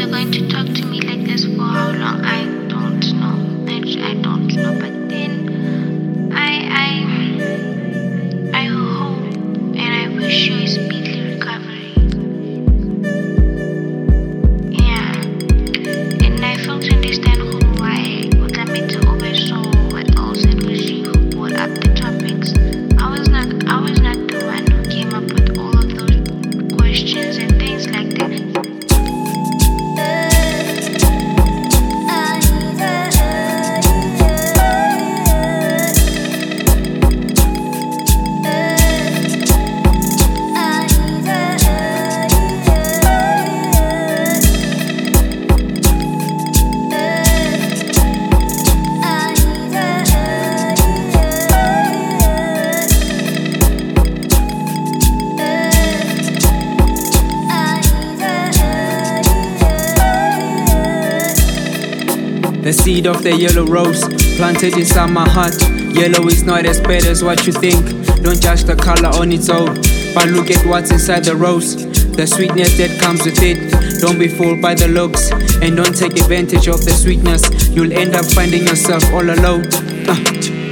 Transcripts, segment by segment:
you're going to The seed of the yellow rose planted inside my heart. Yellow is not as bad as what you think. Don't judge the color on its own, but look at what's inside the rose. The sweetness that comes with it. Don't be fooled by the looks and don't take advantage of the sweetness. You'll end up finding yourself all alone. Uh,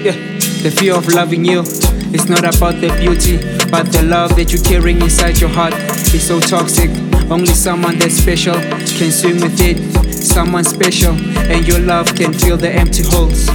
yeah. The fear of loving you is not about the beauty, but the love that you're carrying inside your heart is so toxic. Only someone that's special can swim with it. Someone special, and your love can fill the empty holes.